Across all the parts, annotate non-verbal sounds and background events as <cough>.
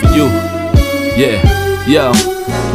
for you. Yeah, yo.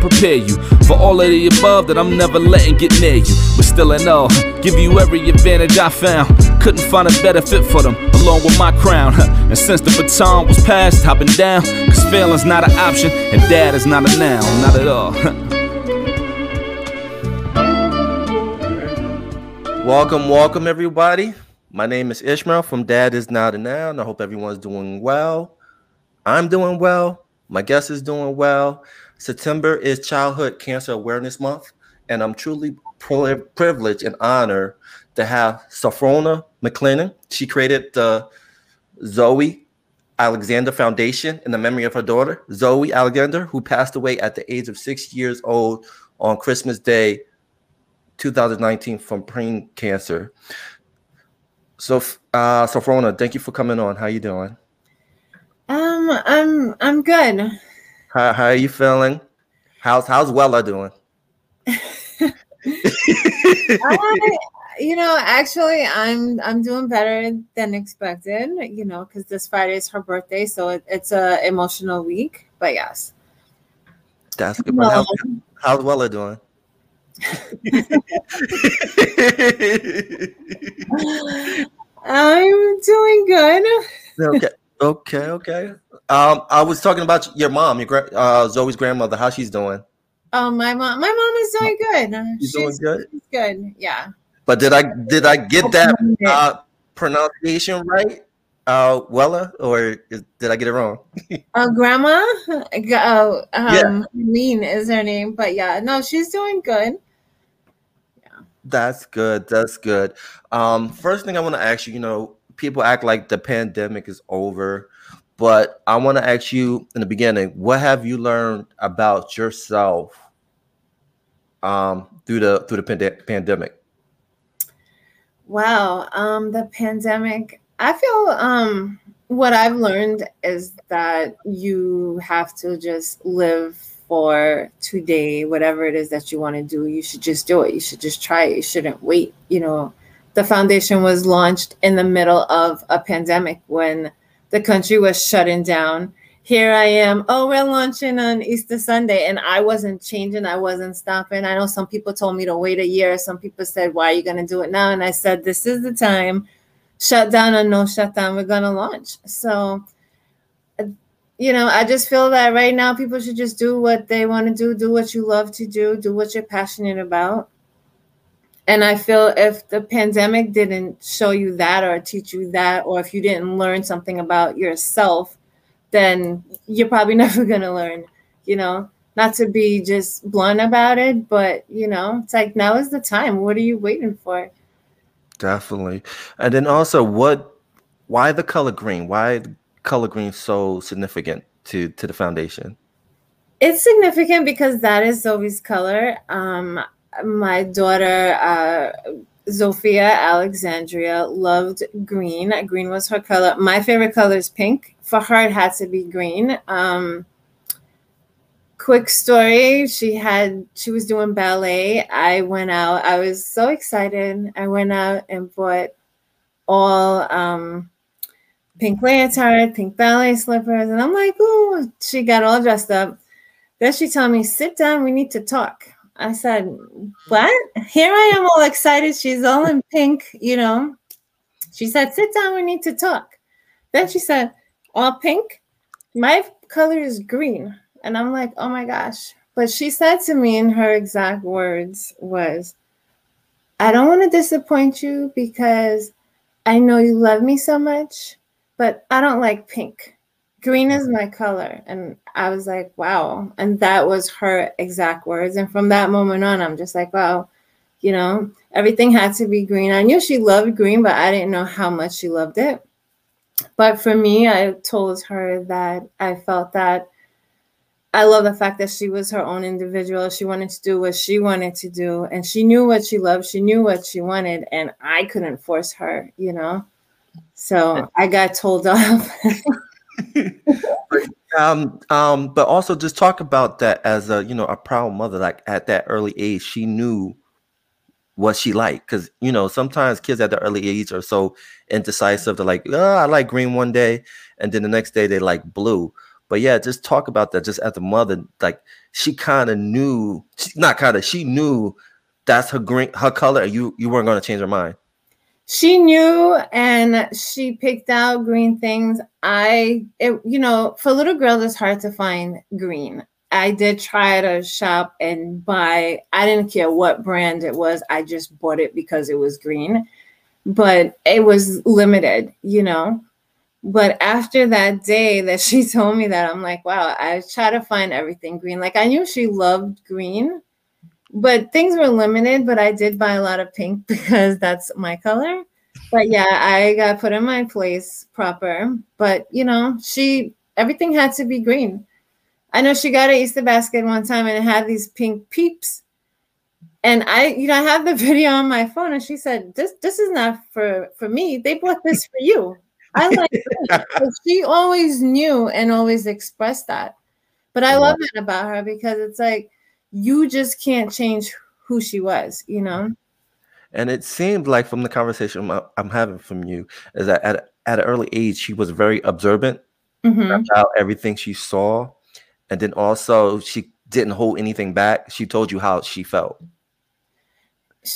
prepare you for all of the above that I'm never letting get near you. But still in all, give you every advantage I found. Couldn't find a better fit for them, along with my crown. And since the baton was passed, I've been down. Cause failing's not an option, and dad is not a noun, not at all. Welcome, welcome, everybody. My name is Ishmael from Dad is Not a Noun. I hope everyone's doing well. I'm doing well. My guest is doing well. September is Childhood Cancer Awareness Month, and I'm truly pri- privileged and honored to have Sophrona McLennan. She created the Zoe Alexander Foundation in the memory of her daughter, Zoe Alexander, who passed away at the age of six years old on Christmas Day, 2019, from brain cancer. So, uh, Sophrona, thank you for coming on. How you doing? Um, I'm I'm good. How, how are you feeling? How's how's Wella doing? I, you know, actually, I'm I'm doing better than expected. You know, because this Friday is her birthday, so it, it's a emotional week. But yes, that's good. How's, how's Wella doing? <laughs> I'm doing good. Okay. Okay. Okay. Um, I was talking about your mom, your gra- uh, Zoe's grandmother. How she's doing? Oh, my mom. My mom is doing good. She's, she's doing good. She's good. Yeah. But did I did I get that uh, pronunciation right, uh, Wella, or is, did I get it wrong? <laughs> uh, grandma, uh, um, yeah. Mean is her name, but yeah, no, she's doing good. Yeah. That's good. That's good. Um, first thing I want to ask you, you know, people act like the pandemic is over but I want to ask you in the beginning, what have you learned about yourself um, through the through the pand- pandemic? Wow, um, the pandemic. I feel um, what I've learned is that you have to just live for today, whatever it is that you want to do. You should just do it. You should just try it. You shouldn't wait. You know, the foundation was launched in the middle of a pandemic when the country was shutting down. Here I am. Oh, we're launching on Easter Sunday. And I wasn't changing. I wasn't stopping. I know some people told me to wait a year. Some people said, Why are you going to do it now? And I said, This is the time. Shut down or no shut down, we're going to launch. So, you know, I just feel that right now people should just do what they want to do, do what you love to do, do what you're passionate about. And I feel if the pandemic didn't show you that or teach you that, or if you didn't learn something about yourself, then you're probably <laughs> never going to learn, you know, not to be just blunt about it, but, you know, it's like now is the time. What are you waiting for? Definitely. And then also, what, why the color green? Why the color green so significant to, to the foundation? It's significant because that is Zoe's color. Um, my daughter uh, Zofia Alexandria loved green. Green was her color. My favorite color is pink. For her, it had to be green. Um, quick story: she had she was doing ballet. I went out. I was so excited. I went out and bought all um, pink leotard, pink ballet slippers, and I'm like, "Oh!" She got all dressed up. Then she told me, "Sit down. We need to talk." I said, What? Here I am all excited. She's all in pink, you know. She said, Sit down, we need to talk. Then she said, All pink? My color is green. And I'm like, Oh my gosh. But she said to me in her exact words was, I don't want to disappoint you because I know you love me so much, but I don't like pink green is my color and i was like wow and that was her exact words and from that moment on i'm just like wow you know everything had to be green i knew she loved green but i didn't know how much she loved it but for me i told her that i felt that I love the fact that she was her own individual. She wanted to do what she wanted to do, and she knew what she loved. She knew what she wanted, and I couldn't force her, you know. So I got told <laughs> off. Um, um, but also just talk about that as a you know a proud mother. Like at that early age, she knew what she liked because you know sometimes kids at the early age are so indecisive. They're like, oh, I like green one day, and then the next day they like blue. But yeah, just talk about that. Just as a mother, like she kind of knew, not kind of, she knew that's her green, her color. You you weren't going to change her mind. She knew, and she picked out green things. I, it, you know, for little girls, it's hard to find green. I did try to shop and buy. I didn't care what brand it was. I just bought it because it was green, but it was limited, you know. But after that day that <laughs> she told me that, I'm like, wow, I try to find everything green. Like I knew she loved green, but things were limited. But I did buy a lot of pink <laughs> because that's my color. But yeah, I got put in my place proper. But you know, she everything had to be green. I know she got an Easter basket one time and it had these pink peeps. And I, you know, I have the <laughs> video on my phone, and she said, "This, this is not for for me. They bought this for you." I <laughs> like she always knew and always expressed that. But I love that about her because it's like you just can't change who she was, you know. And it seemed like from the conversation I'm having from you is that at at an early age she was very observant mm-hmm. about everything she saw, and then also she didn't hold anything back. She told you how she felt.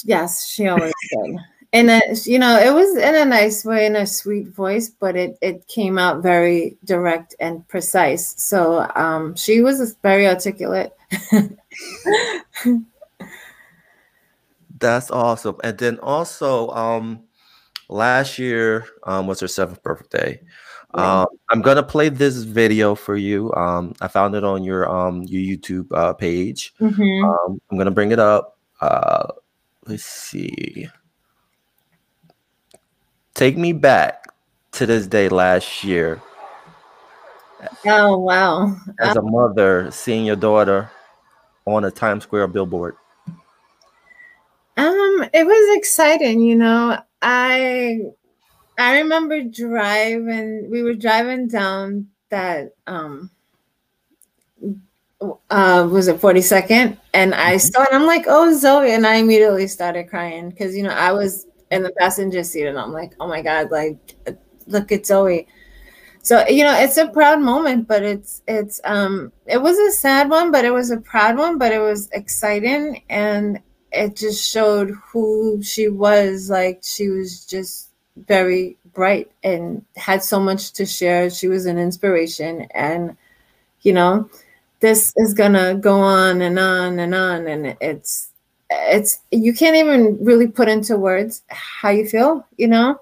Yes, she always <laughs> did and you know it was in a nice way in a sweet voice but it it came out very direct and precise so um she was very articulate <laughs> <laughs> that's awesome and then also um last year um was her seventh birthday um, I'm gonna play this video for you. Um, I found it on your um your YouTube uh, page. Mm-hmm. Um, I'm gonna bring it up. Uh, let's see. Take me back to this day last year. Oh wow! As a mother, seeing your daughter on a Times Square billboard. Um, it was exciting, you know. I I remember driving. We were driving down that um uh was it 42nd and I mm-hmm. saw it I'm like, oh Zoe, and I immediately started crying because you know I was in the passenger seat and I'm like, oh my God, like look at Zoe. So you know, it's a proud moment, but it's it's um it was a sad one, but it was a proud one, but it was exciting and it just showed who she was. Like she was just very bright and had so much to share. She was an inspiration and you know, this is gonna go on and on and on and it's it's you can't even really put into words how you feel you know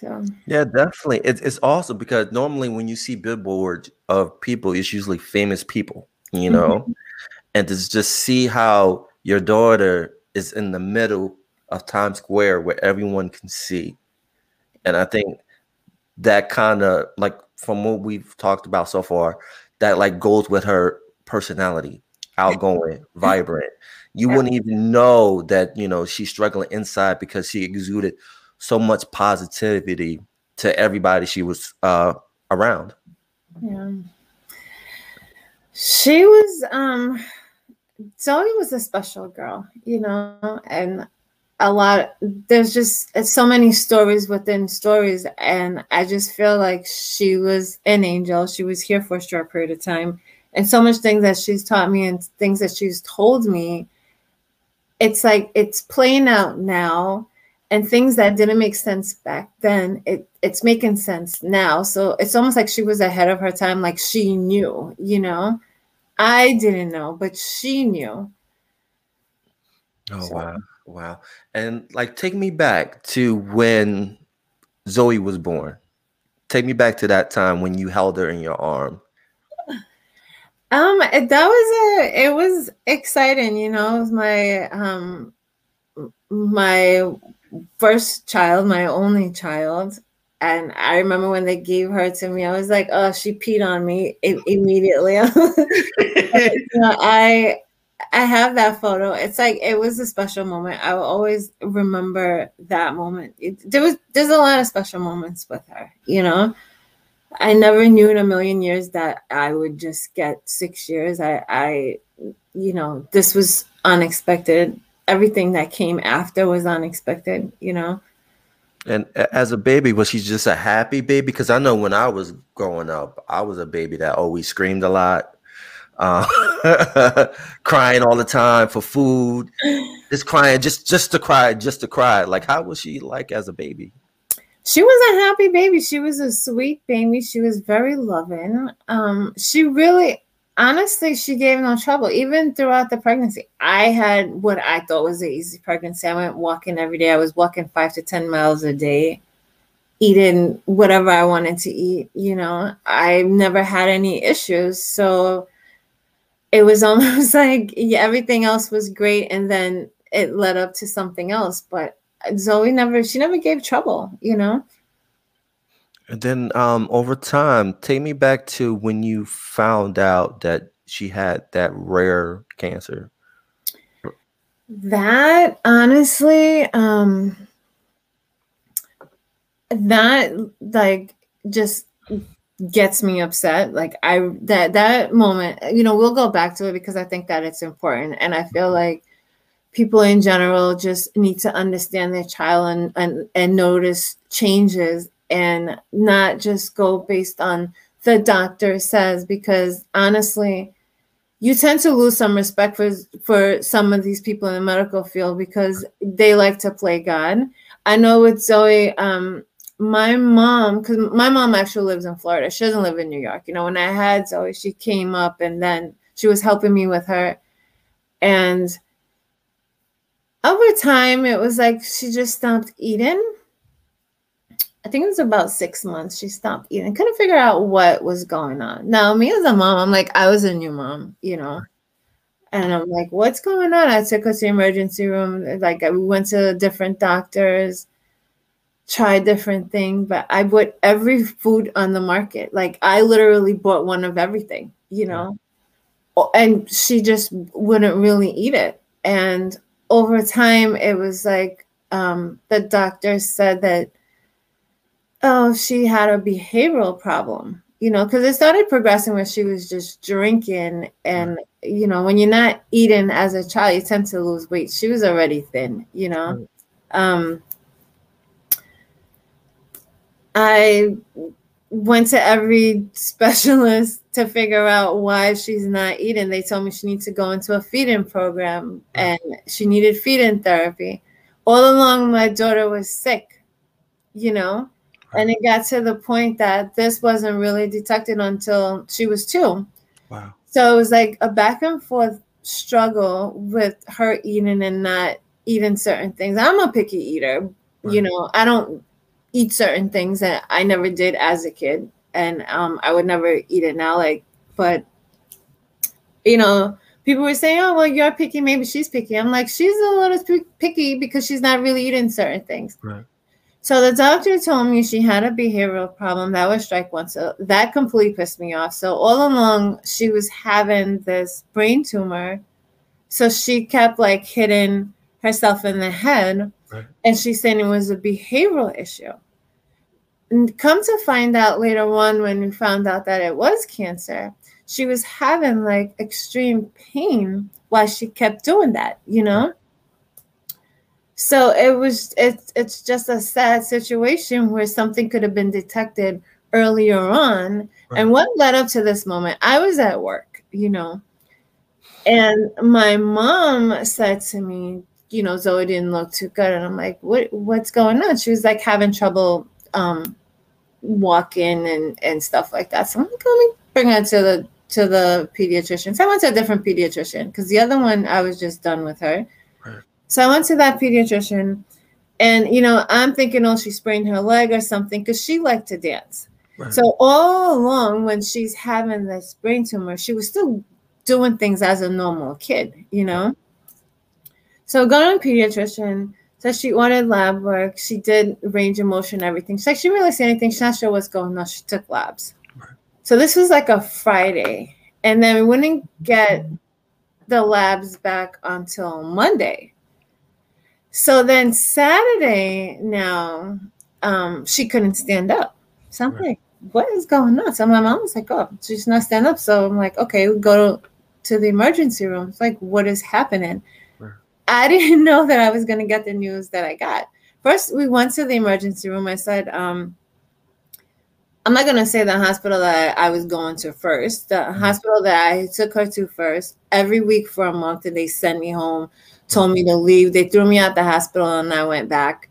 so yeah definitely. It's, it's awesome because normally when you see billboards of people it's usually famous people you know? Mm-hmm. and to just see how your daughter is in the middle of times square where everyone can see. And i think that kind of like from what we've talked about so far that like goes with her personality outgoing vibrant. You wouldn't even know that you know she's struggling inside because she exuded so much positivity to everybody she was uh around. Yeah. She was um zoe was a special girl you know and a lot there's just so many stories within stories and i just feel like she was an angel. She was here for a short period of time and so much things that she's taught me and things that she's told me it's like it's playing out now and things that didn't make sense back then it it's making sense now. So it's almost like she was ahead of her time like she knew you know? I didn't know but she knew. Oh so. wow. Wow. And like take me back to when zoe was born. Take me back to that time when you held her in your arm. Um, that was a it was exciting, you know. It was my um my first child, my only child. And I remember when they gave her to me, I was like, "Oh, she peed on me immediately." <laughs> <laughs> you know, I I have that photo. It's like it was a special moment. I will always remember that moment. It, there was there's a lot of special moments with her. You know, I never knew in a million years that I would just get six years. I I you know this was unexpected. Everything that came after was unexpected. You know. And as a baby, was she just a happy baby? Because I know when I was growing up, I was a baby that always screamed a lot, uh, <laughs> crying all the time for food, just crying, just just to cry, just to cry. Like, how was she like as a baby? She was a happy baby. She was a sweet baby. She was very loving. Um, she really, honestly, she gave no trouble even throughout the pregnancy. I had what I thought was an easy pregnancy. I went walking every day. I was walking five to 10 miles a day, eating whatever I wanted to eat. You know, I never had any issues. So it was <laughs> almost like yeah, everything else was great. And then it led up to something else. But Zoe never, she never gave trouble, you know? And then um, over time, take me back to when you found out that she had that rare cancer. That honestly, um, that like just gets me upset. Like I that that moment, you know, we'll go back to it because I think that it's important, and I feel like people in general just need to understand their child and and, and notice changes and not just go based on the doctor says because honestly you tend to lose some respect for for some of these people in the medical field because they like to play god. I know with zoe um my mom because my mom actually lives in florida. She doesn't live in new york. You know when i had zoe she came up and then she was helping me with her. And over time it was like she just stopped eating I think it was about six months she stopped eating. Couldn't figure out what was going on. Now, me as a mom, I'm like, I was a new mom, you know. And I'm like, what's going on? I took her to the emergency room. Like we went to different doctors, tried different things, but I bought every food on the market. Like I literally bought one of everything, you know. And she just wouldn't really eat it. And over time it was like um, the doctor said that oh, she had a behavioral problem, you know, because it started progressing when she was just drinking. And, you know, when you're not eating as a child, you tend to lose weight. She was already thin, you know. Um, I went to every specialist to figure out why she's not eating. They told me she needs to go into a feeding program and she needed feeding therapy. All along, my daughter was sick, you know, and it got to the point that this wasn't really detected until she was two. Wow. So it was like a back and forth struggle with her eating and not eating certain things. I'm a picky eater. Right. You know, I don't eat certain things that I never did as a kid. And um, I would never eat it now. Like, but you know, people were saying, "Oh, well, you're picky. Maybe she's picky." I'm like, she's a little picky because she's not really eating certain things. Right. So the doctor told me she had a behavioral problem that was strike one. So that completely pissed me off. So all along she was having this brain tumor. So she kept like hitting herself in the head. Right. And she's saying it was a behavioral issue. And come to find out later on when we found out that it was cancer, she was having like extreme pain while she kept doing that, you know? So it was it's it's just a sad situation where something could have been detected earlier on. Right. And what led up to this moment? I was at work, you know, and my mom said to me, you know, Zoe didn't look too good. And I'm like, what what's going on? She was like having trouble um walking and, and stuff like that. So I'm like, let me bring her to the to the pediatrician. So I went to a different pediatrician because the other one I was just done with her. So I went to that pediatrician, and you know, I'm thinking, oh, she sprained her leg or something because she liked to dance. Right. So all along, when she's having this brain tumor, she was still doing things as a normal kid, you know. So going to a pediatrician So she ordered lab work. She did range of motion, everything. She's like, she didn't really see anything. She's not sure what's going on. She took labs. Right. So this was like a Friday. And then we wouldn't get the labs back until Monday. So then Saturday now, um, she couldn't stand up. So I'm right. like, what is going on? So my mom was like, oh, she's not stand up. So I'm like, okay, we go to, to the emergency room. It's like, what is happening? Right. I <laughs> didn't know that I was going to get the news that I got. First, we went to the emergency room. I said, um, I'm not gonna say the hospital that I was going to first. The mm-hmm. hospital that I took her to first. Every week for a month, and they sent me home, told me to leave. They threw me out the hospital, and I went back.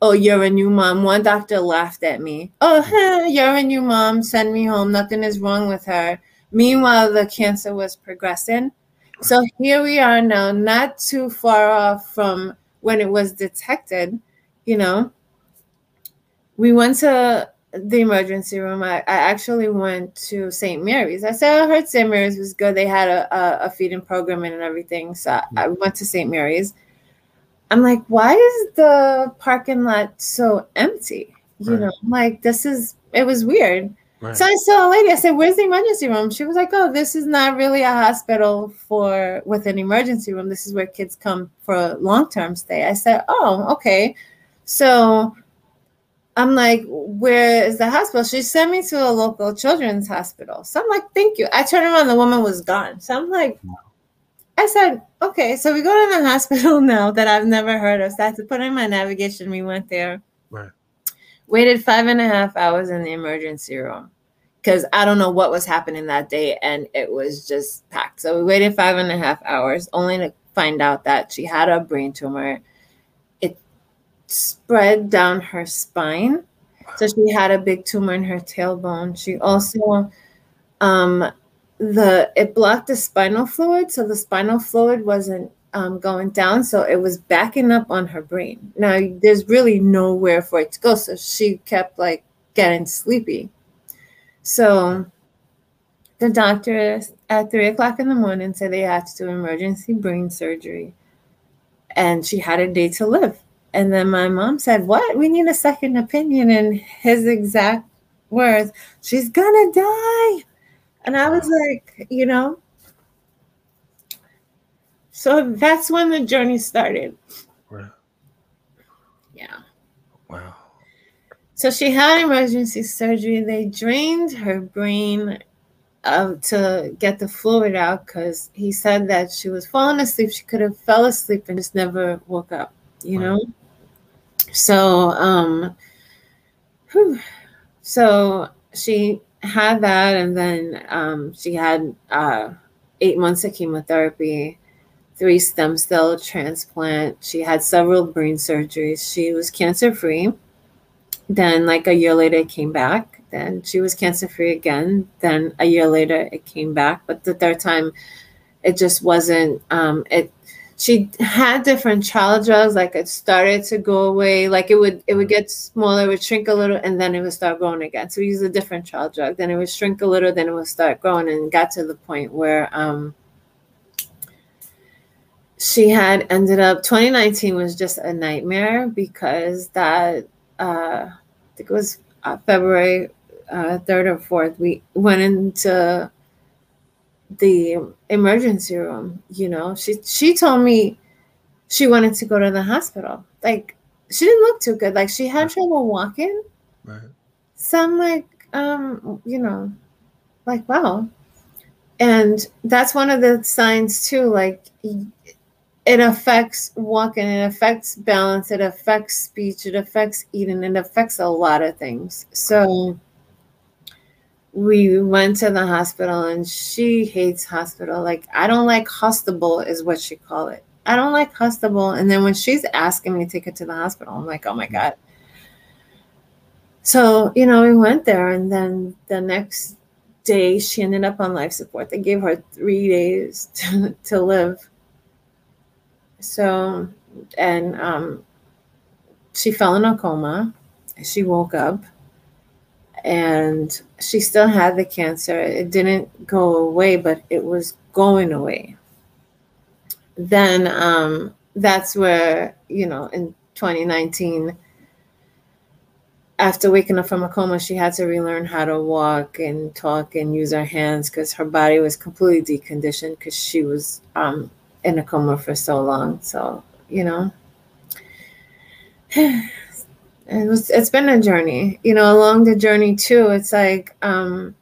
Oh, you're a new mom. One doctor laughed at me. Oh, <laughs> you're a new mom. Send me home. Nothing is wrong with her. Meanwhile, the cancer was progressing. So here we are now, not too far off from when it was detected. You know, we went to the emergency room, I, I actually went to St. Mary's. I said I heard St. Mary's was good. They had a, a, a feeding program and everything. So I mm. went to St. Mary's. I'm like, why is the parking lot so empty? You right. know, like this is it was weird. Right. So I saw a lady. I said, "Where's the emergency room?" She was like, "Oh, this is not really a hospital for with an emergency room. This is where kids come for a long term stay." I said, "Oh, okay." So I'm like, where is the hospital? She sent me to a local children's hospital. So I'm like, thank you. I turned around, the woman was gone. So I'm like, I said, okay. So we go to the <laughs> hospital now that I've never heard of. So I had to put in my navigation. We went there. Right. Waited five and a half hours in the emergency room because I don't know what was happening that day and it was just packed. So we waited five and a half hours only to find out that she had a brain tumor spread down her spine. So she had a big tumor in her tailbone. She also um, the it blocked the spinal fluid, so the spinal fluid wasn't um, going down, so it was backing up on her brain. Now there's really nowhere for it to go, so she kept like getting sleepy. So the doctor at three o'clock in the morning said they had to do emergency brain surgery, and she had a day to live. And then my mom said, What? We need a second opinion. And his exact words, She's gonna die. And I was like, You know. So that's when the journey started. Wow. Yeah. Wow. So she had emergency surgery. They drained her brain uh, to get the fluid out because he said that she was falling asleep. She could have fell asleep and just never woke up, you wow. know? So, um, whew. so she had that, and then um, she had uh, eight months of chemotherapy, three stem cell transplant. She had several brain surgeries. She was cancer free. Then, like a year later, it came back. Then she was cancer free again. Then a year later, it came back. But the third time, it just wasn't. Um, it she had different child drugs like it started to go away like it would it would get smaller it would shrink a little and then it would start growing again. So we use a different child drug. Then it would shrink a little then it would start growing and got to the point where um she had ended up 2019 was just a nightmare because that uh i think it was uh, february uh, 3rd or 4th we went into the emergency room you know? She she told me she wanted to go to the hospital. Like she didn't look too good. Like she had trouble walking. Right. So i'm like um you know like wow. And that's one of the signs too like it affects walking it affects balance it affects speech it affects eating it affects a lot of things. So we went to the hospital and she hates hospital. Like, I don't like hostable, is what she called it. I don't like hostable. And then when she's asking me to take her to the hospital, I'm like, oh my God. So, you know, we went there and then the next day she ended up on life support. They gave her three days <laughs> to, to live. So, and um, she fell in a coma. She woke up and she still had the cancer. It didn't go away, but it was going away. Then um, that's where, you know, in 2019 after waking up from a coma, she had to relearn how to walk and talk and use her hands because her body was completely deconditioned because she was um, in a coma for so long. So, you know, <sighs> <sighs> it was, it's been a journey, you know, along the journey too. It's like, um,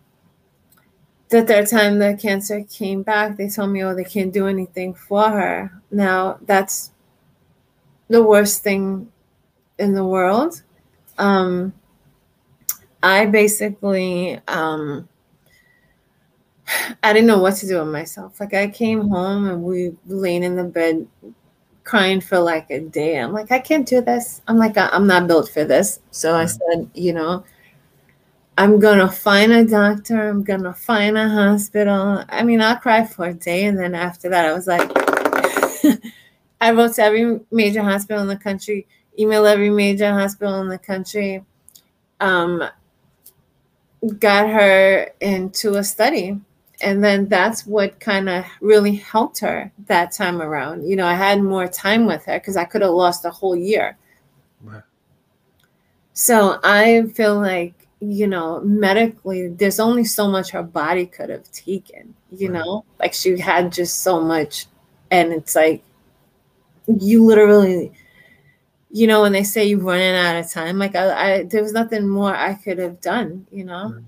the third time the cancer came back, they told me, oh, they can't do anything for her. Now, that's the worst thing in the world um, I basically um, <sighs> I didn't know what to do with myself. Like I came home and we laying in the bed crying for like a day. I'm like, I can't do this. I'm like, I'm not built for this. So I said, you know, I'm gonna find a doctor. I'm gonna find a hospital. I mean, I'll cry for a day, and then after that, I was like, <laughs> I wrote to every major hospital in the country email every major hospital in the country, um, got her into a study. And then that's what kind of really helped her that time around. You know, I had more time with her because I could have lost a whole year. Right. So I feel like, you know, medically, there's only so much her body could have taken, you right. know, like she had just so much. And it's like, you literally you know, when they say you're running out of time, like I, I there was nothing more I could have done, you know. Mm-hmm.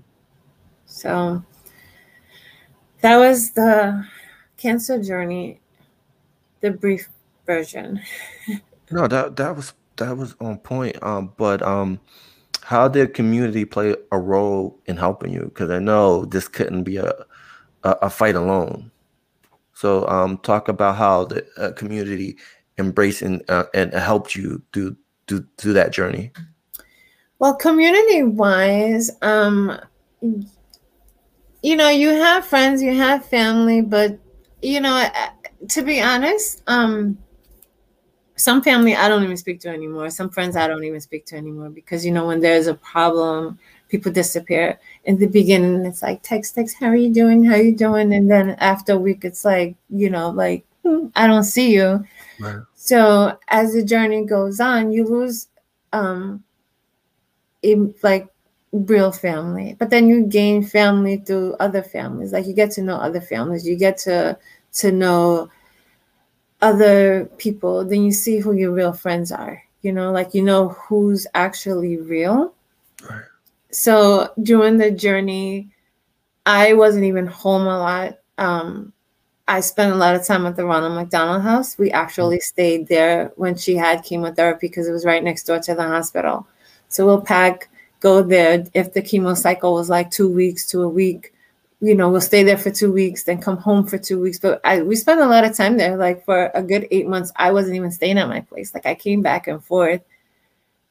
So that was the cancer journey, the brief version. no, that that was that was on point. Um, but um, how did community play a role in helping you? Because I know this couldn't be a, a, a fight alone. So um, talk about how the uh, community embracing uh, and helped you through through through that journey? Well, community wise, um, you know, you have friends, you have family, but you know, to be honest, um, some family I don't even speak to anymore. Some friends I don't even speak to anymore because you know when there's a problem, people disappear. In the beginning, it's like text, text, how are you doing? How are you doing? And then after a week, it's like you know, like hmm, I don't see you. Right. So as the journey goes on, you lose um in, like real family, but then you gain family through other families. Like you get to know other families, you get to to know other people. Then you see who your real friends are. You know, like you know who's actually real. Right. So during the journey, I wasn't even home a lot. Um, I spent a lot of time at the Ronald McDonald House. We actually mm. stayed there when she had chemotherapy because it was right next door to the hospital. So we'll pack, go there. If the chemo cycle was like two weeks to a week, you know, we'll stay there for two weeks, then come home for two weeks. But I we spent a lot of time there. Like for a good eight months, I wasn't even staying at my place. Like I came back and forth,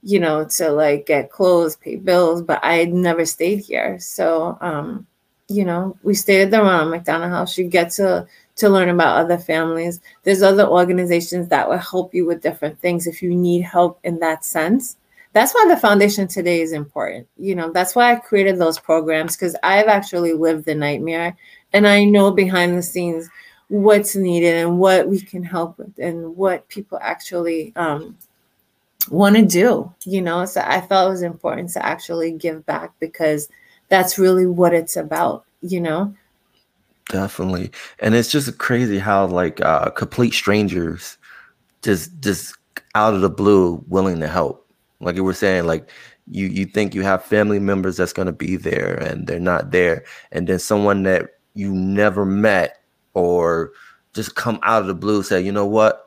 you know, to like get clothes, pay bills, but I never stayed here. So um, you know, we stayed at the Ronald McDonald House. You get to to learn about other families. There's other organizations that will help you with different things if you need help in that sense. That's why the foundation today is important. You know, that's why I created those programs because I've actually lived the nightmare and I know behind the scenes what's needed and what we can help with and what people actually um, want to do. You know, so I felt it was important to actually give back because that's really what it's about, you know Definitely. And it's just crazy how like uh complete strangers just just out of the blue willing to help. Like you were saying, like you you think you have family members that's gonna be there and they're not there. And then someone that you never met or just come out of the blue say, you know what?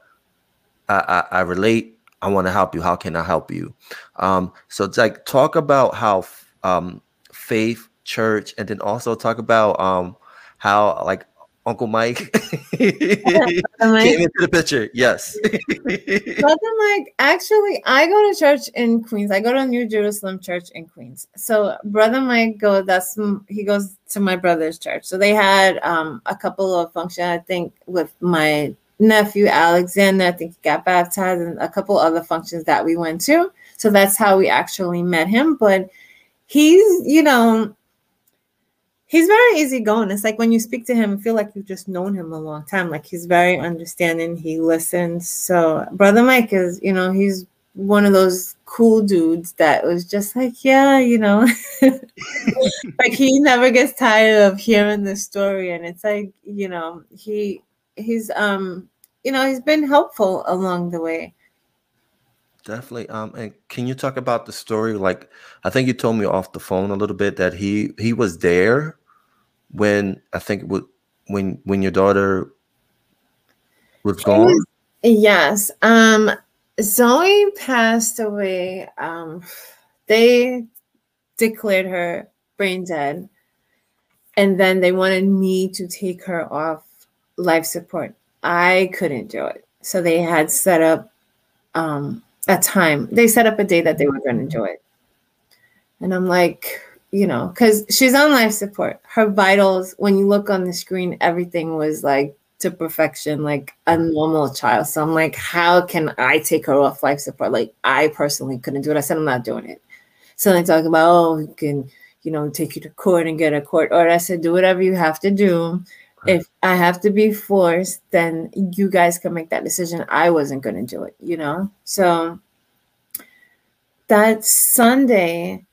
I I, I relate. I want to help you. How can I help you? Um, so it's like talk about how um faith, church, and then also talk about um how like <laughs> Uncle Mike came into the picture. Yes. <laughs> Brother Mike, actually, I go to church in Queens. I go to New Jerusalem Church in Queens. So Brother Mike go. That's he goes to my brother's church. So they had um, a couple of functions. I think with my nephew Alexander. I think he got baptized, and a couple other functions that we went to. So that's how we actually met him. But he's, you know, he's very easygoing. It's like when you speak to him, I feel like you've just known him a long time. Like he's very understanding. He listens. So brother Mike is, you know, he's one of those cool dudes that was just like, yeah, you know, <laughs> like he never gets tired of hearing the story, and it's like, you know, he he's um, you know, he's been helpful along the way. Definitely. Um, and can you talk about the story? Like, I think you told me off the phone a little bit that he he was there when I think it was when when your daughter was gone. Yes. Um, Zoe passed away. Um, they declared her brain dead, and then they wanted me to take her off life support. I couldn't do it, so they had set up um, a time. They set up a day that they were going to enjoy. and I'm like, you know, because she's on life support. Her vitals, when you look on the screen, everything was like to perfection, like a normal child. So I'm like, how can I take her off life support? Like I personally couldn't do it. I said, I'm not doing it. So they talk about, oh, we can, you know, take you to court and get a court order. I said, do whatever you have to do. If I have to be forced, then you guys can make that decision. I wasn't going to do it, you know? So that Sunday,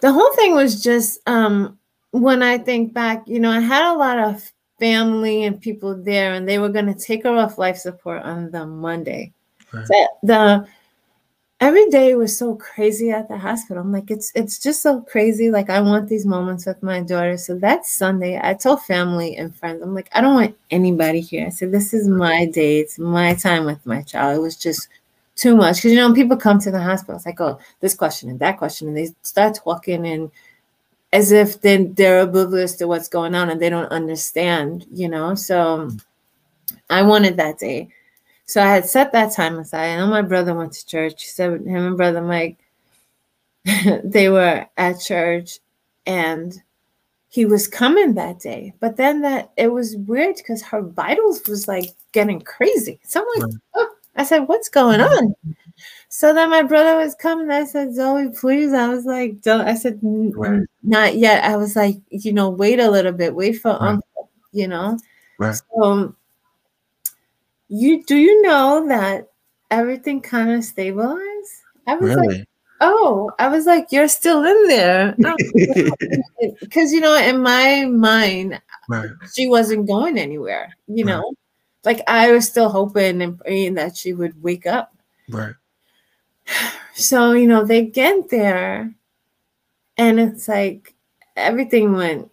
the whole thing was just um when I think back, you know, I had a lot of family and people there, and they were going to take her off life support on the Monday. Right. So the every day was so crazy at the hospital. I'm like, it's it's just so crazy. Like I want these moments with my daughter. So that Sunday, I told family and friends, I'm like, I don't want anybody here. I said, this is my day. It's my time with my child. It was just too much because you know people come to the hospital. It's like, oh, this question and that question, and they start talking and as if then they're oblivious to what's going on and they don't understand, you know. So I wanted that day. So I had set that time aside. I know my brother went to church. He said him and brother Mike, <laughs> they were at church and he was coming that day. But then that it was weird because her vitals was like getting crazy. So I'm like, oh. I said, what's going mm-hmm. on? So then my brother was coming. I said, Zoe, please. I was like, don't. I said, right. not yet. I was like, you know, wait a little bit. Wait for right. uncle. You know. Right. So you do you know that everything kind of stabilized? I was really? like, oh, I was like, you're still in there. <laughs> Oh, because you know, in my mind, right. she wasn't going anywhere. You right. know, like I was still hoping and praying that she would wake up. Right. <sighs> So, you know, they get there and it's like everything went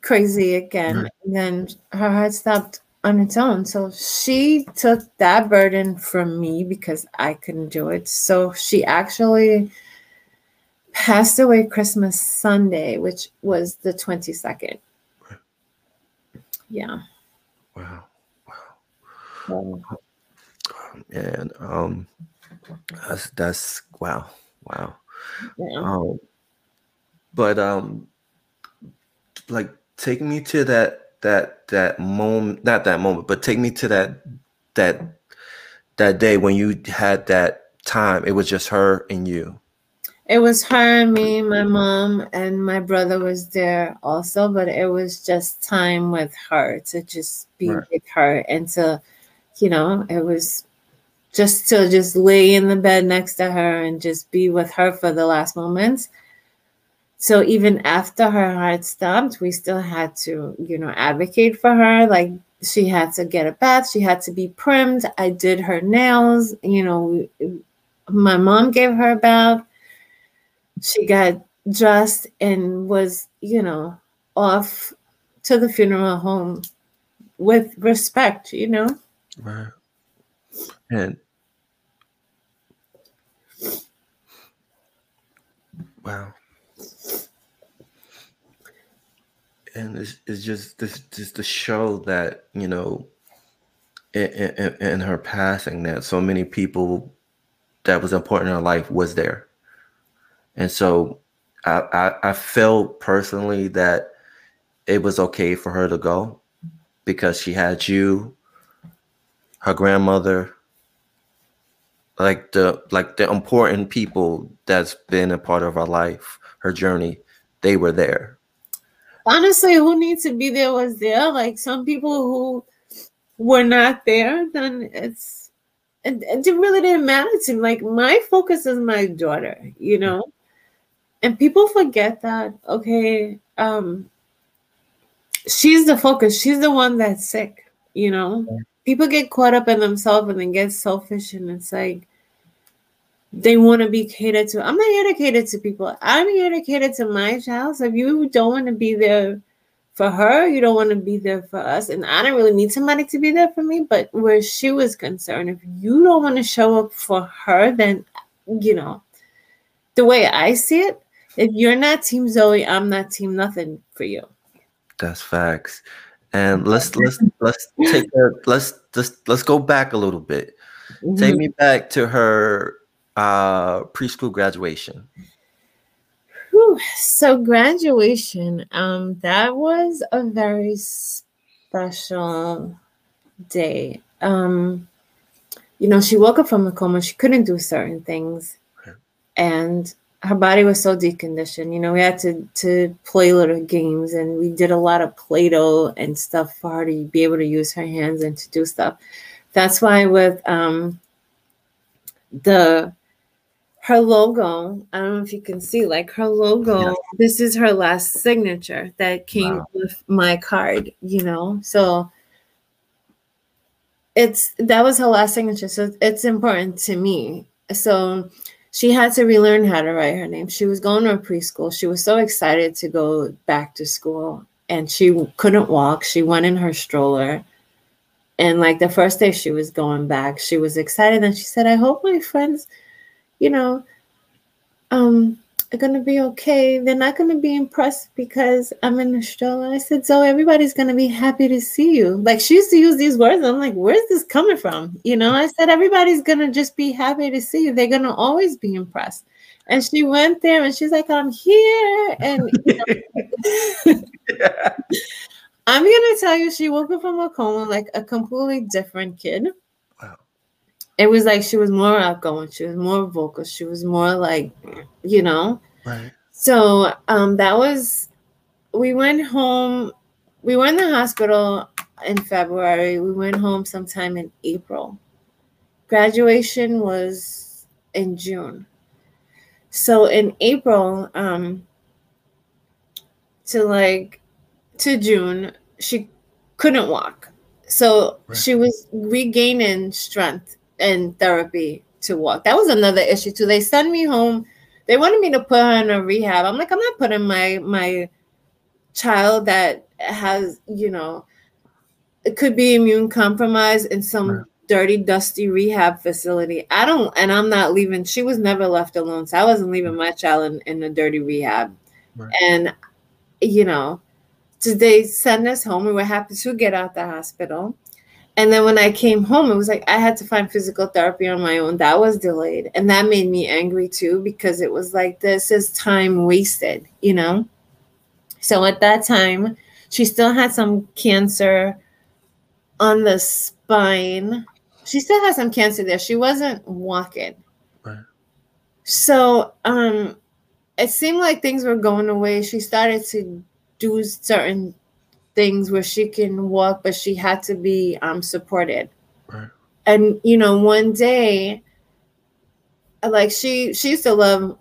crazy again. Right. And then her heart stopped on its own. So she took that burden from me because I couldn't do it. So she actually passed away Christmas Sunday, which was the 22nd. Right. Yeah. Wow. Wow. And um that's that's wow, wow. Yeah. Um, but um, like take me to that that that moment, not that moment, but take me to that that that day when you had that time. It was just her and you. It was her, me, my mom, and my brother was there also, but it was just time with her to just be right. with her and to, you know, it was just to just lay in the bed next to her and just be with her for the last moments. So even after her heart stopped, we still had to, you know, advocate for her. Like she had to get a bath, she had to be primed. I did her nails, you know, my mom gave her a bath. She got dressed and was, you know, off to the funeral home with respect, you know. Right. And wow. And it's, it's just this just to show that, you know, in, in, in her passing that so many people that was important in her life was there. And so I, I, I felt personally that it was okay for her to go because she had you, her grandmother, like the like the important people that's been a part of our life, her journey, they were there. Honestly, who needs to be there was there. Like some people who were not there, then it's and it really didn't matter to me. Like my focus is my daughter, you know. And people forget that, okay, um, she's the focus, she's the one that's sick, you know. People get caught up in themselves and then get selfish, and it's like they want to be catered to. I'm not here to cater to people. I'm here to cater to my child. So if you don't want to be there for her, you don't want to be there for us. And I don't really need somebody to be there for me. But where she was concerned, if you don't want to show up for her, then you know, the way I see it, if you're not team Zoe, I'm not team nothing for you. That's facts. And let's let's let's take a, let's just let's go back a little bit. Mm-hmm. Take me back to her uh, preschool graduation? Whew. So graduation, um, that was a very special day. Um, you know, she woke up from a coma. She couldn't do certain things, and her body was so deconditioned. You know, we had to to play little games, and we did a lot of play-doh and stuff for her to be able to use her hands and to do stuff. That's why with um, the her logo i don't know if you can see like her logo yeah. this is her last signature that came wow. with my card you know? So it's that was her last signature so it's important to me. So she had to relearn how to write her name. She was going to a preschool. She was so excited to go back to school and she couldn't walk. She went in her stroller and like the first day she was going back she was excited and she said i hope my friends you know, um, are gonna be okay. They're not gonna be impressed because I'm in the stroller. I said, so everybody's gonna be happy to see you. Like she used to use these words. I'm like, where's this coming from? You know, I said everybody's gonna just be happy to see you. They're gonna always be impressed. And she went there and she's like, I'm here. And you know, yeah. <laughs> I'm gonna tell you, she woke up from a coma like a completely different kid it was like she was more outgoing she was more vocal she was more like you know? Right. So um that was we went home we were in the hospital in february we went home sometime in april. Graduation was in june. So in april um to like to june she couldn't walk. So right. she was regaining strength and therapy to walk. That was another issue too. They sent me home. They wanted me to put her in a rehab. I'm like, I'm not putting my my child that has, you know, it could be immune compromised in some right. dirty, dusty rehab facility. I don't, and I'm not leaving. She was never left alone. So I wasn't leaving my child in, in a dirty rehab. Right. And, you know, so they send us home. We were happy to get out the hospital. And then when I came home, it was like I had to find physical therapy on my own. That was delayed. And that made me angry too, because it was like, this is time wasted, you know? So at that time, she still had some cancer on the spine. She still had some cancer there. She wasn't walking. Right. So um it seemed like things were going away. She started to do certain things where she can walk, but she had to be um, supported. Right. And you know, one day, like she she used to love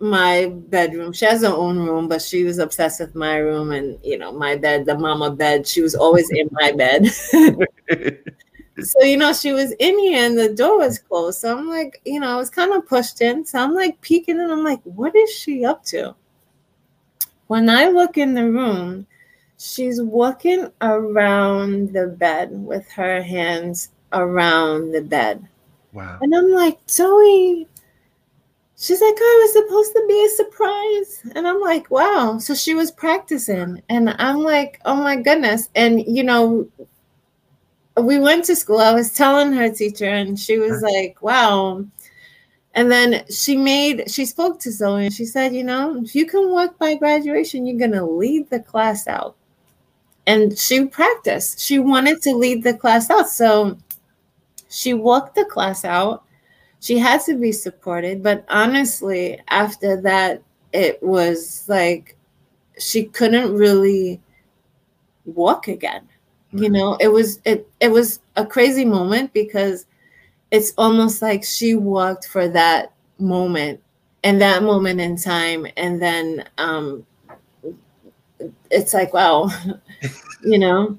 my bedroom. She has her own room, but she was obsessed with my room and you know my bed, the mama bed. She was always in my bed. <laughs> so you know she was in here and the door was closed. So I'm like, you know, I was kind of pushed in. So I'm like peeking and I'm like, what is she up to? When I look in the room, she's walking around the bed with her hands around the bed. Wow. And I'm like, Zoe, she's like, oh, it was supposed to be a surprise. And I'm like, wow. So she was practicing. And I'm like, oh my goodness. And, you know, we went to school. I was telling her teacher, and she was like, wow. And then she made, she spoke to Zoe and she said, you know, if you can walk by graduation, you're going to lead the class out and she practiced. She wanted to lead the class out. So she walked the class out. She had to be supported. But honestly, after that, it was like she couldn't really walk again. You know, it was it it was a crazy moment because it's almost like she walked for that moment and that moment in time and then um it's like wow <laughs> you know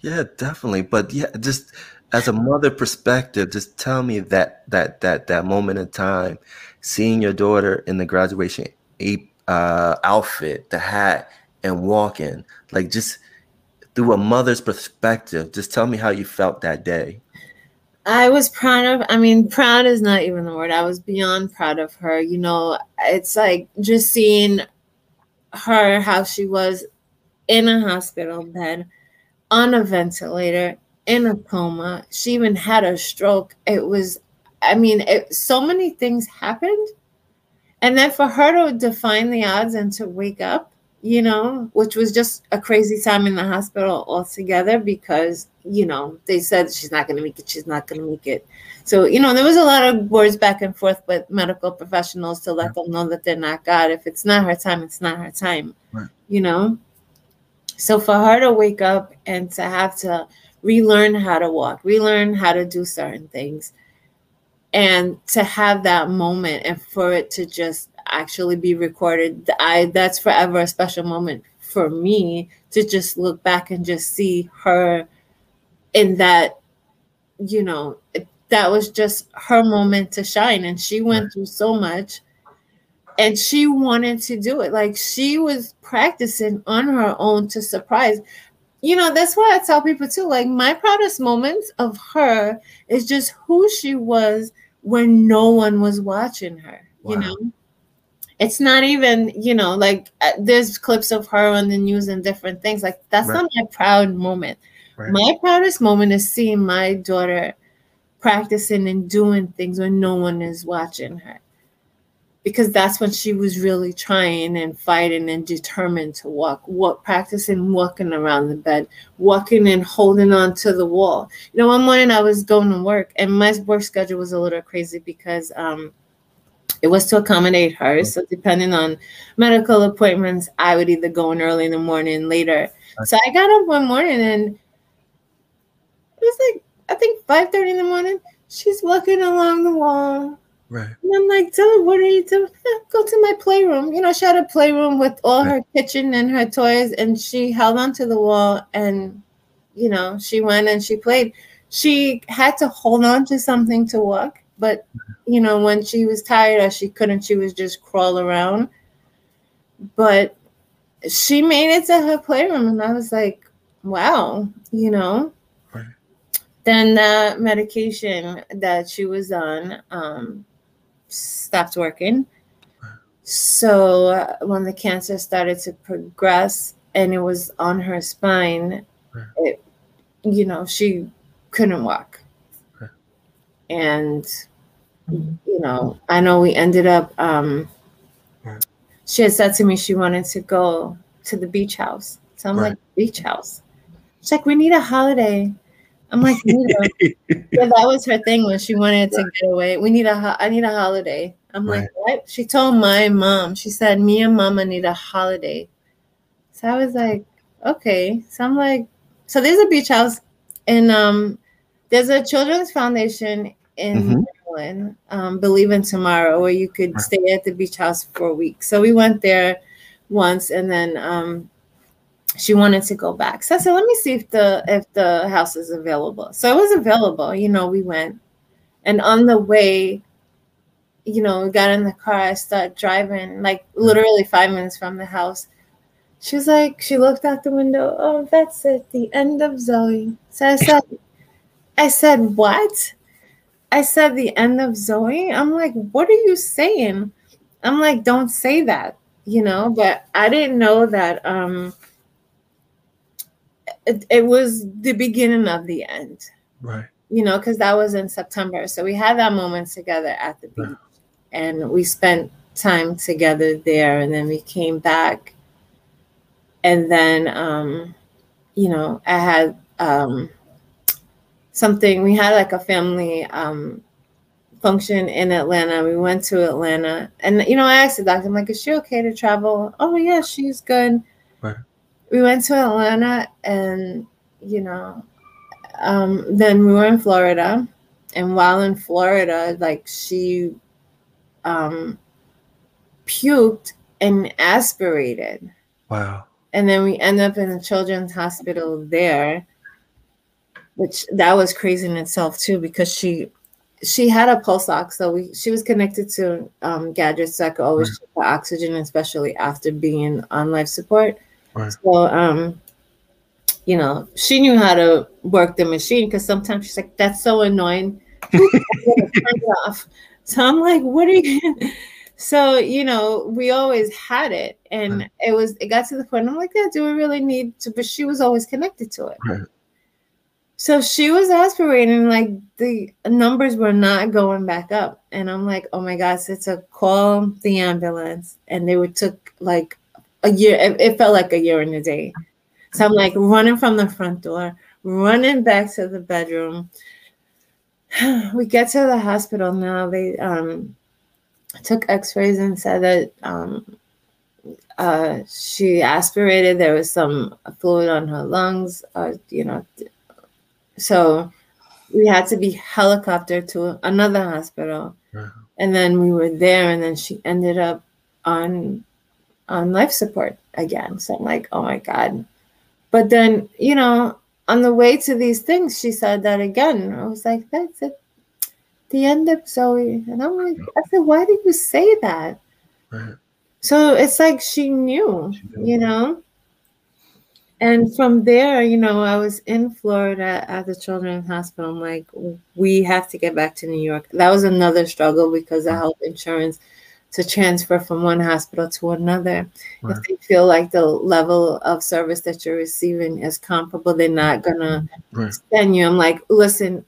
yeah definitely but yeah just as a mother perspective just tell me that that that that moment in time seeing your daughter in the graduation uh, outfit the hat and walking like just through a mother's perspective just tell me how you felt that day I was proud of, I mean, proud is not even the word. I was beyond proud of her. You know, it's like just seeing her, how she was in a hospital bed, on a ventilator, in a coma. She even had a stroke. It was, I mean, it, so many things happened. And then for her to define the odds and to wake up, you know, which was just a crazy time in the hospital altogether because, you know, they said she's not going to make it, she's not going to make it. So, you know, there was a lot of words back and forth with medical professionals to let them know that they're not God. If it's not her time, it's not her time, right. you know? So for her to wake up and to have to relearn how to walk, relearn how to do certain things, and to have that moment and for it to just actually be recorded. I that's forever a special moment for me to just look back and just see her in that you know that was just her moment to shine. And she went through so much and she wanted to do it. Like she was practicing on her own to surprise. You know that's why i tell people too like my proudest moments of her is just who she was when no one was watching her wow. you know it's not even you know like uh, there's clips of her on the news and different things like that's right. not my proud moment right. my proudest moment is seeing my daughter practicing and doing things when no one is watching her because that's when she was really trying and fighting and determined to walk walk practicing walking around the bed walking and holding on to the wall you know one morning i was going to work and my work schedule was a little crazy because um it was to accommodate her. So depending on medical appointments, I would either go in early in the morning, later. So I got up one morning and it was like I think five thirty in the morning. She's walking along the wall. Right. And I'm like, Dylan, what are you doing? Eh, go to my playroom. You know, she had a playroom with all right. her kitchen and her toys, and she held onto the wall and you know, she went and she played. She had to hold on to something to walk but you know, when she was tired or she couldn't, she was just crawl around. But she made it to her playroom, and I was like, wow, you know. Right. Then the medication that she was on um, stopped working. So uh, when the cancer started to progress and it was on her spine, right. it, you know, she couldn't walk. And you know, I know we ended up. Um, right. She had said to me she wanted to go to the beach house. So I'm right. like, beach house. She's like, we need a holiday. I'm like, <laughs> yeah, that was her thing when she wanted to get away. We need a, ho- I need a holiday. I'm right. like, what? She told my mom. She said, me and mama need a holiday. So I was like, okay. So I'm like, so there's a beach house, and um, there's a children's foundation in mm-hmm um, Believe in Tomorrow, where you could stay at the beach house for a week. So we went there once, and then um, she wanted to go back. So I said, "Let me see if the if the house is available." So it was available. You know, we went, and on the way, you know, we got in the car. I started driving, like literally five minutes from the house. She was like, she looked out the window. Oh, that's it, the end of Zoe. So I said, I said, what? I said the end of Zoe. I'm like, what are you saying? I'm like, don't say that, you know, but I didn't know that um it, it was the beginning of the end. Right. You know, because that was in September. So we had that moment together at the beach right. and we spent time together there and then we came back and then um you know i had um something. We had like a family um, function in Atlanta. We went to Atlanta, and you know, I asked the doctor, I'm like, "Is she okay to travel?" Oh yeah, she's good. Right. We went to Atlanta, and you know, um, then we were in Florida, and while in Florida, like she um, puked and aspirated. Wow. And then we end up in a children's hospital there, which that was crazy in itself too, because she she had a pulse ox, so we she was connected to um, gadgets that could always right. check the oxygen, especially after being on life support. Right. So um, you know, she knew how to work the machine because sometimes she's like, "That's so annoying." <laughs> Turn it off. So I'm like, "What are you?" <laughs> So you know, we always had it, and Right. it was it got to the point. I'm like, "Yeah, do we really need to?" But she was always connected to it. So she was aspirating, like the numbers were not going back up. And I'm like, oh my gosh, it's a call the ambulance. And they would took like a year, it, it felt like a year and a day. So I'm like running from the front door, running back to the bedroom. <sighs> We get to the hospital now. They um took x-rays and said that um uh she aspirated there was some fluid on her lungs uh you know so we had to be helicoptered to another hospital Wow. and then we were there and then she ended up on on life support again so i'm like oh my god but then you know on the way to these things she said that again i was like that's it the end of zoe and i'm like i said why did you say that Right. so it's like she knew, She knew. you know. And from there, you know, I was in Florida at the Children's Hospital. I'm like, we have to get back to New York. That was another struggle because of mm. health insurance to transfer from one hospital to another. Right. If they feel like the level of service that you're receiving is comparable, they're not gonna Right. send you. I'm like, listen,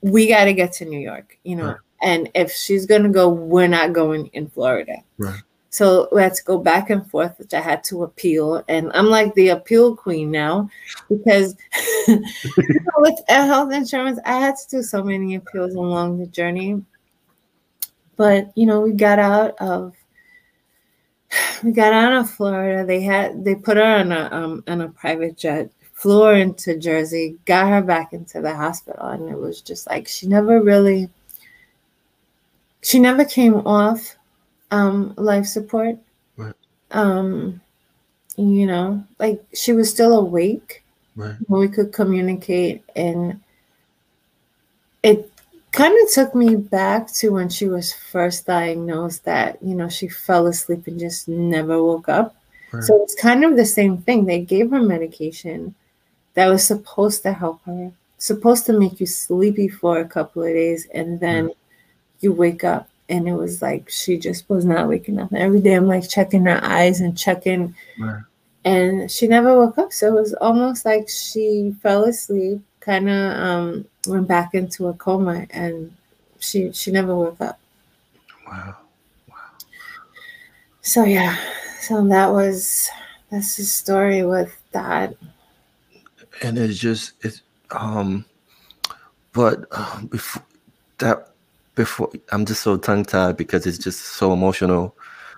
we got to get to New York, you know. Right. And if she's gonna go, we're not going in Florida. Right. So we had to go back and forth, which I had to appeal. And I'm like the appeal queen now because you <laughs> know, with health insurance, I had to do so many appeals along the journey. But you know, we got out of <sighs> we got out of Florida. They had they put her on a um on a private jet, flew her into Jersey, got her back into the hospital, and it was just like she never really she never came off um life support. Right. Um you know, like she was still awake Right. when we could communicate and it kind of took me back to when she was first diagnosed that you know she fell asleep and just never woke up Right. so it's kind of the same thing they gave her medication that was supposed to help her supposed to make you sleepy for a couple of days and then you wake up and it was like she just was not waking up every day i'm like checking her eyes and checking Right. and she never woke up. So it was almost like she fell asleep, kind of um, went back into a coma, and she she never woke up. Wow. Wow. So yeah, so that was that's the story with that. and it's just it's um but um, before that before i'm just so tongue tied because it's just so emotional.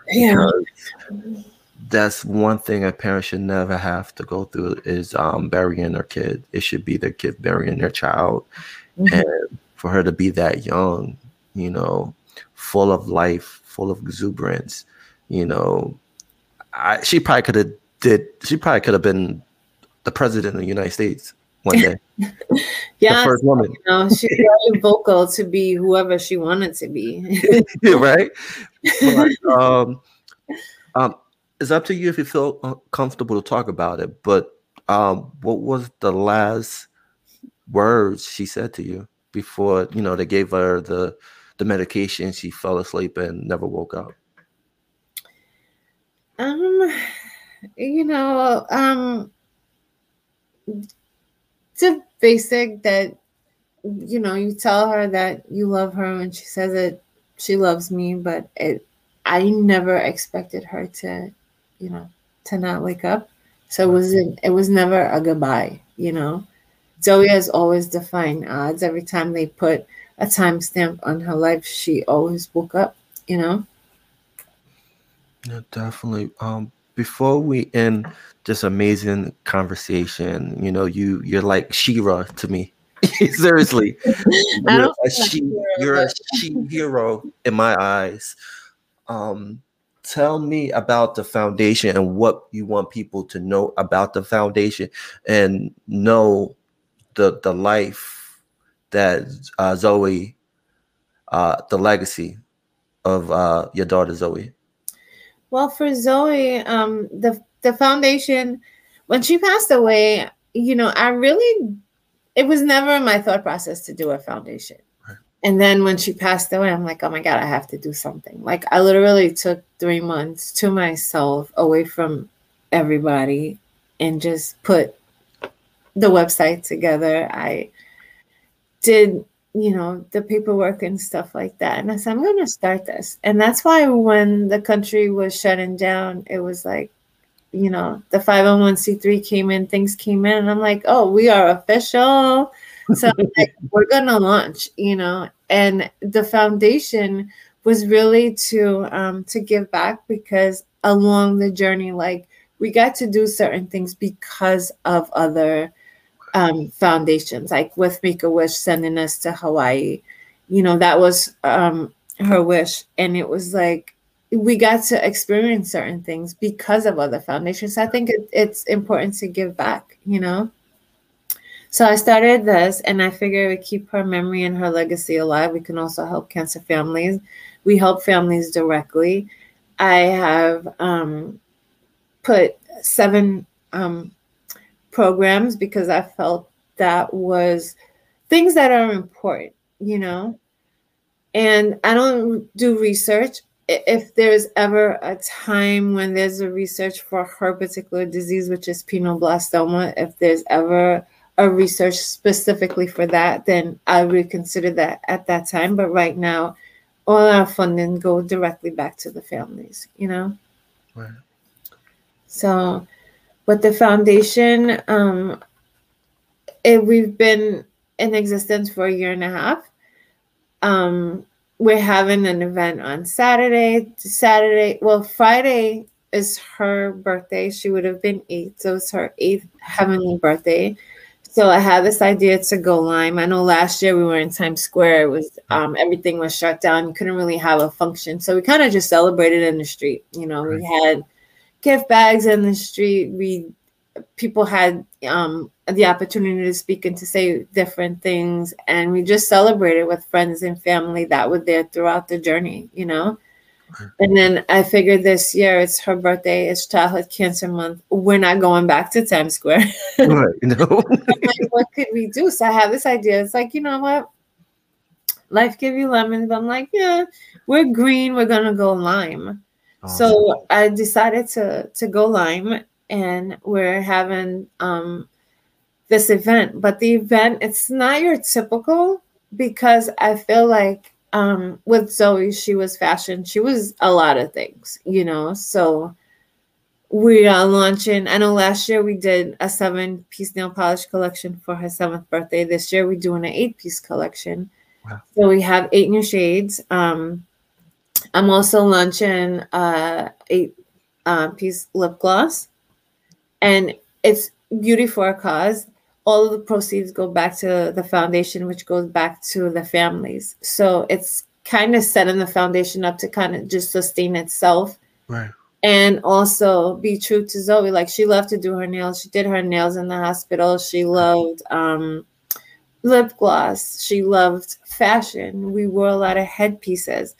Yeah, that's one thing a parent should never have to go through is um burying their kid. It should be their kid burying their child. Mhm. and for her to be that young you know full of life full of exuberance you know I, she probably could have did she probably could have been the president of the united states one day yeah. <laughs> the first woman You know, she's very vocal to be whoever she wanted to be. <laughs> right <laughs> um, um, it's up to you if you feel comfortable to talk about it but um, what was the last words she said to you before you know they gave her the the medication she fell asleep and never woke up Um, you know, um, it's basic that you know you tell her that you love her and she says that she loves me, but it I never expected her to, you know, to not wake up. So it wasn't it was never a goodbye, you know. Zoe has always defined odds. Every time they put a timestamp on her life, she always woke up, you know. Yeah, definitely. Um, before we end this amazing conversation, you know, you you're like Shero to me. <laughs> Seriously, you're a, she, you're a she hero in my eyes. Um, tell me about the foundation and what you want people to know about the foundation and know the the life that uh, Zoe, uh, the legacy of uh, your daughter Zoe. Well, for Zoe, um, the the foundation, when she passed away, you know, I really, it was never in my thought process to do a foundation. And then when she passed away, I'm like, oh my God, I have to do something. Like, I literally took three months to myself away from everybody and just put the website together. I did, you know, the paperwork and stuff like that. And I said, I'm going to start this. And that's why when the country was shutting down, it was like, you know, the 501c3 came in, things came in, and I'm like, oh, we are official. So like, <laughs> we're gonna launch, you know, and the foundation was really to um, to give back because along the journey, like we got to do certain things because of other um, foundations, like with Make a Wish sending us to Hawaii. You know, that was um, her wish, and it was like we got to experience certain things because of other foundations. I think it, it's important to give back, you know. So I started this, and I figured we keep her memory and her legacy alive. We can also help cancer families. We help families directly. I have um, put seven um, programs because I felt that was things that are important, you know. And I don't do research if there's ever a time when there's a research for her particular disease, which is pineoblastoma, if there's ever a research specifically for that, then I would consider that at that time. But right now, all our funding go directly back to the families, you know? Right. So with the foundation, um, it, we've been in existence for a year and a half. Um, we're having an event on Saturday. Saturday, well, Friday is her birthday. She would have been eight, so it's her eighth heavenly birthday. So I had this idea to go Lime. I know last year we were in Times Square. It was um, everything was shut down. You couldn't really have a function, so we kind of just celebrated in the street. You know, we had gift bags in the street. We people had um, the opportunity to speak and to say different things. And we just celebrated with friends and family that were there throughout the journey, you know? And then I figured this year it's her birthday, it's childhood cancer month. We're not going back to Times Square. <laughs> right, know. <laughs> like, what could we do? So I have this idea. It's like, you know what? Life give you lemons, but I'm like, yeah, we're green, we're gonna go lime. Awesome. So I decided to to go lime and we're having um this event, but the event it's not your typical because I feel like um with Zoe she was fashion, she was a lot of things, you know. So we are launching. I know last year we did a seven piece nail polish collection for her seventh birthday. This year we're doing an eight piece collection. Wow. So we have eight new shades. Um, I'm also launching uh eight uh, piece lip gloss, and it's beauty for a cause all of the proceeds go back to the foundation, which goes back to the families. So it's kind of setting the foundation up to kind of just sustain itself. Right. And also be true to Zoe. Like she loved to do her nails. She did her nails in the hospital. She loved um, lip gloss. She loved fashion. We wore a lot of headpieces.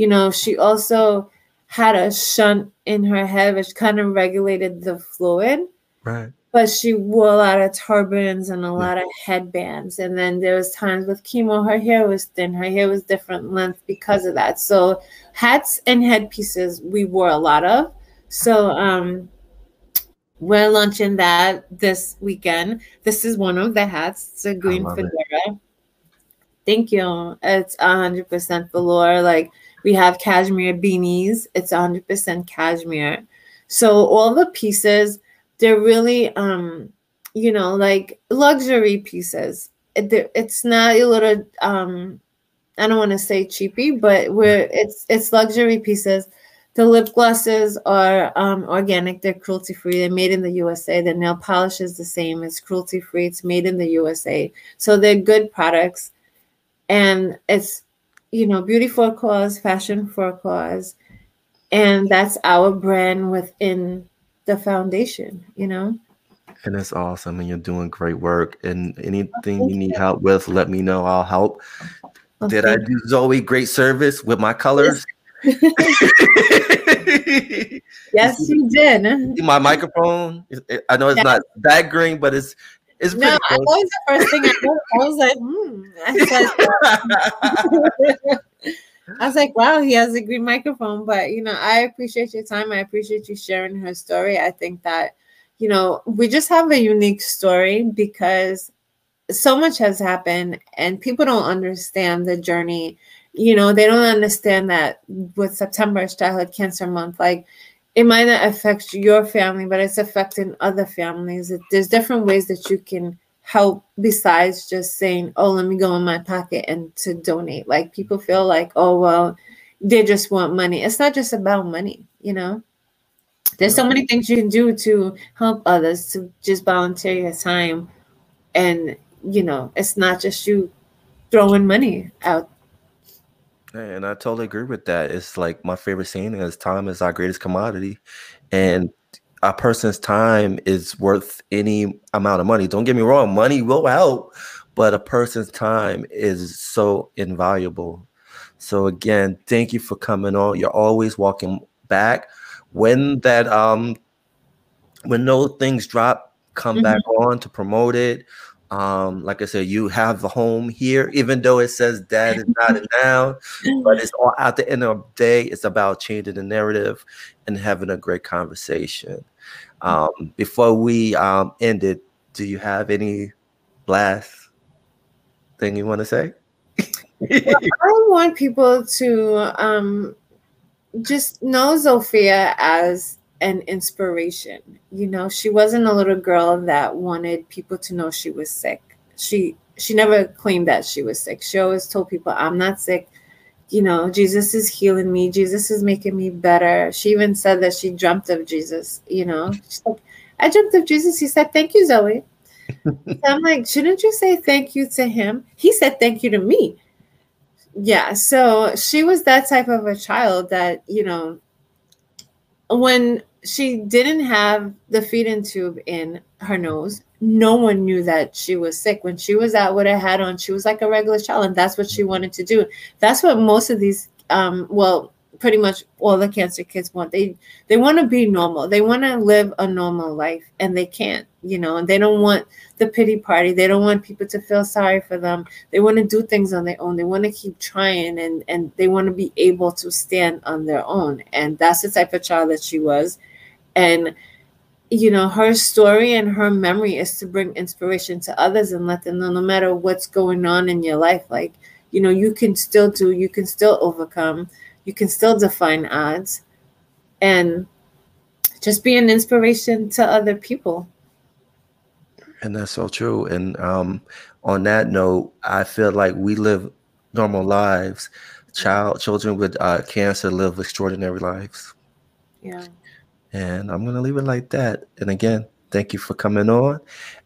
You know, she also had a shunt in her head, which kind of regulated the fluid. Right but she wore a lot of turbans and a lot of headbands. And then there was times with chemo, her hair was thin, her hair was different length because of that. So hats and headpieces we wore a lot of. So um we're launching that this weekend. This is one of the hats. It's a green fedora. Thank you. It's hundred percent velour. Like we have cashmere beanies. It's hundred percent cashmere. So all the pieces they're really um you know like luxury pieces it, it's not a little um i don't want to say cheapy but we're it's it's luxury pieces the lip glosses are um, organic, they're cruelty free, they're made in the USA. The nail polish is the same, it's cruelty free, it's made in the USA. So they're good products. And it's, you know, beauty for a cause, fashion for a cause. And that's our brand within the foundation, you know? And it's awesome. And you're doing great work. And anything you need help with, let me know. I'll help. Did I do Zoe great service with my colors? yes, <laughs> <laughs> you did. My microphone. I know it's yeah. not that green, but it's it's no. That was the first thing I, I was like, hmm. I, <laughs> I was like, wow, he has a green microphone. But you know, I appreciate your time. I appreciate you sharing her story. I think that you know we just have a unique story because so much has happened and people don't understand the journey you know they don't understand that with september is childhood cancer month like it might not affect your family but it's affecting other families. There's different ways that you can help besides just saying oh let me go in my pocket and to donate. Like people feel like oh well they just want money. It's not just about money you know? There's so many things you can do to help others to just volunteer your time. And you know it's not just you throwing money out and I totally agree with that. It's like my favorite saying is time is our greatest commodity. And a person's time is worth any amount of money. Don't get me wrong, money will help, but a person's time is so invaluable. So again, thank you for coming on. You're always walking back. When that um when those things drop, come mm-hmm. back on to promote it. Um, like I said, you have a home here, even though it says dad is not a but it's all at the end of the day, it's about changing the narrative and having a great conversation. Um, before we um, end it, do you have any last thing you want to say? well, <laughs> I want people to um, just know Zofia as an inspiration. You know, she wasn't a little girl that wanted people to know she was sick. She she never claimed that she was sick. She always told people, "I'm not sick." You know, Jesus is healing me. Jesus is making me better. She even said that she dreamt of Jesus. You know, she's like, "I dreamt of Jesus." He said, "Thank you, Zoe." so <laughs> I'm like, shouldn't you say thank you to him? He said thank you to me. Yeah, so she was that type of a child that, you know, when she didn't have the feeding tube in her nose. No one knew that she was sick. When she was out with her hat on, she was like a regular child, and that's what she wanted to do. That's what most of these, um, well, pretty much all the cancer kids want. They they want to be normal. They want to live a normal life, and they can't. You know, and they don't want the pity party. They don't want people to feel sorry for them. They want to do things on their own. They want to keep trying, and and they want to be able to stand on their own. And that's the type of child that she was and you know her story and her memory is to bring inspiration to others and let them know no matter what's going on in your life like you know you can still do you can still overcome you can still define odds and just be an inspiration to other people. And that's so true. And um, on that note i feel like we live normal lives. Child children with uh, cancer live extraordinary lives. Yeah and I'm going to leave it like that. And again, thank you for coming on.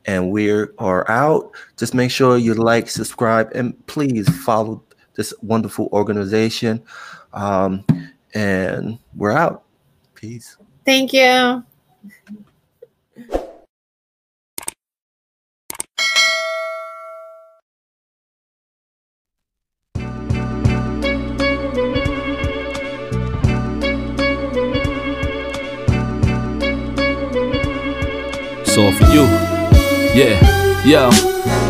And we are out. Just make sure you like, subscribe, and please follow this wonderful organization. Um, and we're out. Peace. Thank you. All for you. Yeah, yo.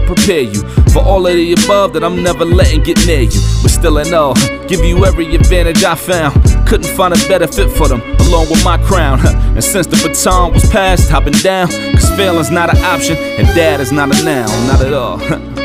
to prepare you for all of the above that I'm never letting get near you. But still, I know, give you every advantage I found. couldn't find a better fit for them, along with my crown. And since the baton was passed, I've been down, cause failing's not an option, and dad is not a noun, not at all.